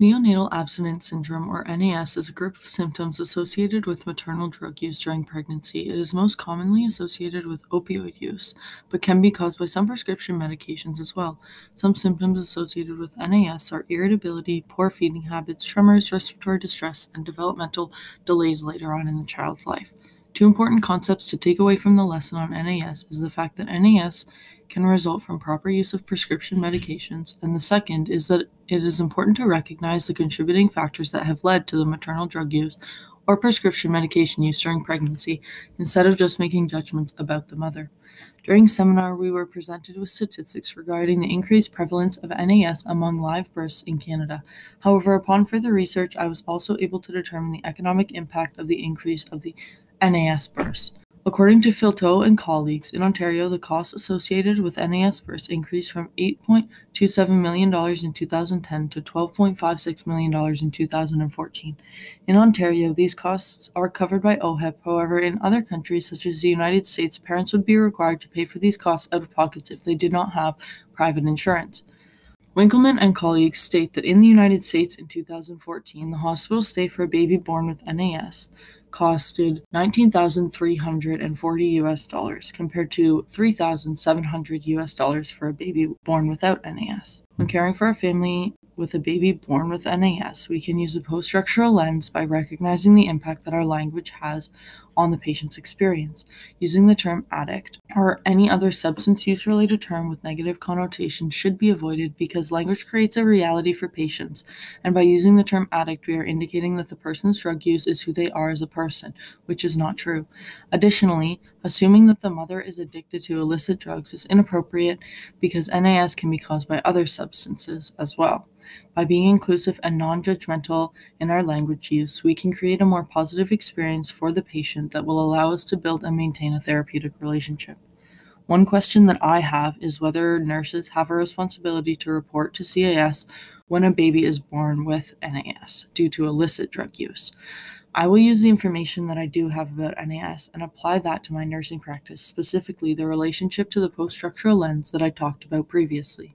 Neonatal abstinence syndrome, or NAS, is a group of symptoms associated with maternal drug use during pregnancy. It is most commonly associated with opioid use, but can be caused by some prescription medications as well. Some symptoms associated with NAS are irritability, poor feeding habits, tremors, respiratory distress, and developmental delays later on in the child's life. Two important concepts to take away from the lesson on NAS is the fact that NAS can result from proper use of prescription medications, and the second is that it is important to recognize the contributing factors that have led to the maternal drug use or prescription medication use during pregnancy instead of just making judgments about the mother. During seminar, we were presented with statistics regarding the increased prevalence of NAS among live births in Canada. However, upon further research, I was also able to determine the economic impact of the increase of the NAS births. According to Filteau and colleagues, in Ontario, the costs associated with NAS births increased from $8.27 million in 2010 to $12.56 million in 2014. In Ontario, these costs are covered by OHIP. However, in other countries, such as the United States, parents would be required to pay for these costs out of pockets if they did not have private insurance. Winkelman and colleagues state that in the United States in 2014, the hospital stay for a baby born with NAS costed 19,340 US dollars compared to 3,700 US dollars for a baby born without NAS. When caring for a family with a baby born with NAS, we can use a post structural lens by recognizing the impact that our language has on the patient's experience. Using the term addict or any other substance use related term with negative connotation should be avoided because language creates a reality for patients, and by using the term addict, we are indicating that the person's drug use is who they are as a person, which is not true. Additionally, assuming that the mother is addicted to illicit drugs is inappropriate because NAS can be caused by other substances as well. By being inclusive and non judgmental in our language use, we can create a more positive experience for the patient that will allow us to build and maintain a therapeutic relationship. One question that I have is whether nurses have a responsibility to report to CAS when a baby is born with NAS due to illicit drug use. I will use the information that I do have about NAS and apply that to my nursing practice, specifically the relationship to the post structural lens that I talked about previously.